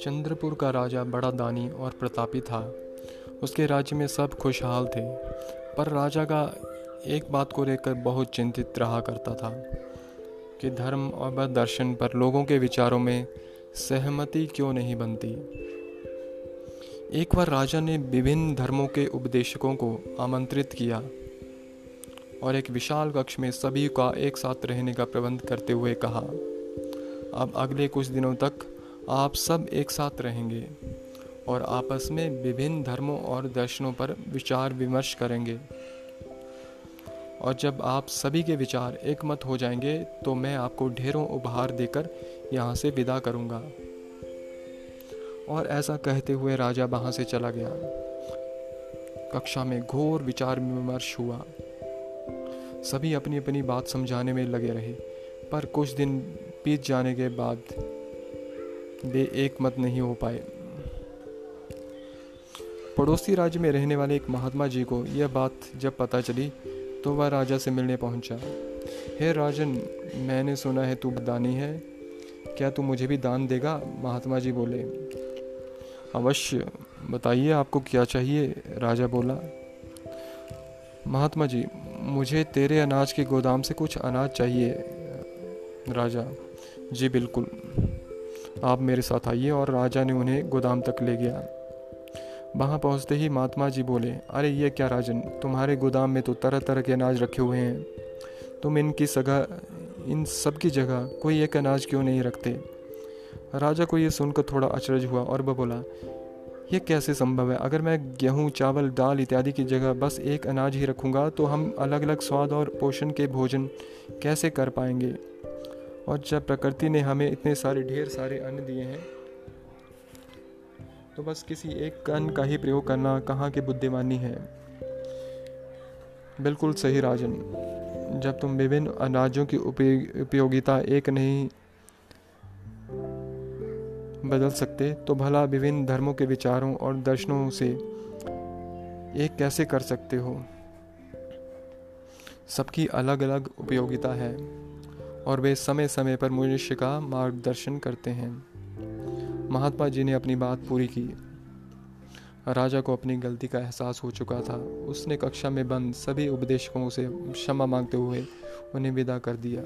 चंद्रपुर का राजा बड़ा दानी और प्रतापी था। उसके राज्य में सब खुशहाल थे, पर राजा का एक बात को लेकर बहुत चिंतित रहा करता था कि धर्म और दर्शन पर लोगों के विचारों में सहमति क्यों नहीं बनती। एक बार राजा ने विभिन्न धर्मों के उपदेशकों को आमंत्रित किया। और एक विशाल कक्ष में सभी का एक साथ रहने का प्रबंध करते हुए कहा, अब अगले कुछ दिनों तक आप सब एक साथ रहेंगे और आपस में विभिन्न धर्मों और दर्शनों पर विचार विमर्श करेंगे। और जब आप सभी के विचार एक मत हो जाएँगे तो मैं आपको ढेरों उपहार देकर यहाँ से विदा करूँगा। और ऐसा कहते हुए राजा वहाँ से चला गया। कक्षा में घोर विचार विमर्श हुआ। सभी अपनी अपनी बात समझाने में लगे रहे, पर कुछ दिन बीत जाने के बाद वे एक मत नहीं हो पाए। पड़ोसी राज्य में रहने वाले एक महात्मा जी को यह बात जब पता चली तो वह राजा से मिलने पहुँचा। हे राजन, मैंने सुना है तू दानी है। क्या तू मुझे भी दान देगा? महात्मा जी बोले। अवश्य, बताइए आपको क्या चाहिए? राजा बोला। महात्मा जी मुझे तेरे अनाज के गोदाम से कुछ अनाज चाहिए, राजा। जी बिल्कुल। आप मेरे साथ आइए और राजा ने उन्हें गोदाम तक ले गया। वहाँ पहुँचते ही महात्मा जी बोले, अरे, ये क्या राजन? तुम्हारे गोदाम में तो तरह तरह के अनाज रखे हुए हैं। तुम इनकी सगा, इन सब की जगह कोई एक अनाज क्यों नहीं रखते? राजा को ये सुनकर थोड़ा अचरज हुआ और वह बोला ये कैसे संभव है? अगर मैं गेहूँ, चावल, दाल इत्यादि की जगह बस एक अनाज ही रखूँगा तो हम अलग अलग स्वाद और पोषण के भोजन कैसे कर पाएँगे? और जब प्रकृति ने हमें इतने सारे, ढेर सारे अन्न दिए हैं तो बस किसी एक अन्न का ही प्रयोग करना कहाँ की बुद्धिमानी है? बिल्कुल सही राजन। जब तुम विभिन्न अनाजों की उपयोगिता एक नहीं बदल सकते तो भला विभिन्न धर्मों के विचारों और दर्शनों से एक कैसे कर सकते हो? सबकी अलग अलग उपयोगिता है, और वे समय समय पर मनुष्य का मार्गदर्शन करते हैं। महात्मा जी ने अपनी बात पूरी की। राजा को अपनी गलती का एहसास हो चुका था। उसने कक्षा में बंद सभी उपदेशकों से क्षमा मांगते हुए उन्हें विदा कर दिया।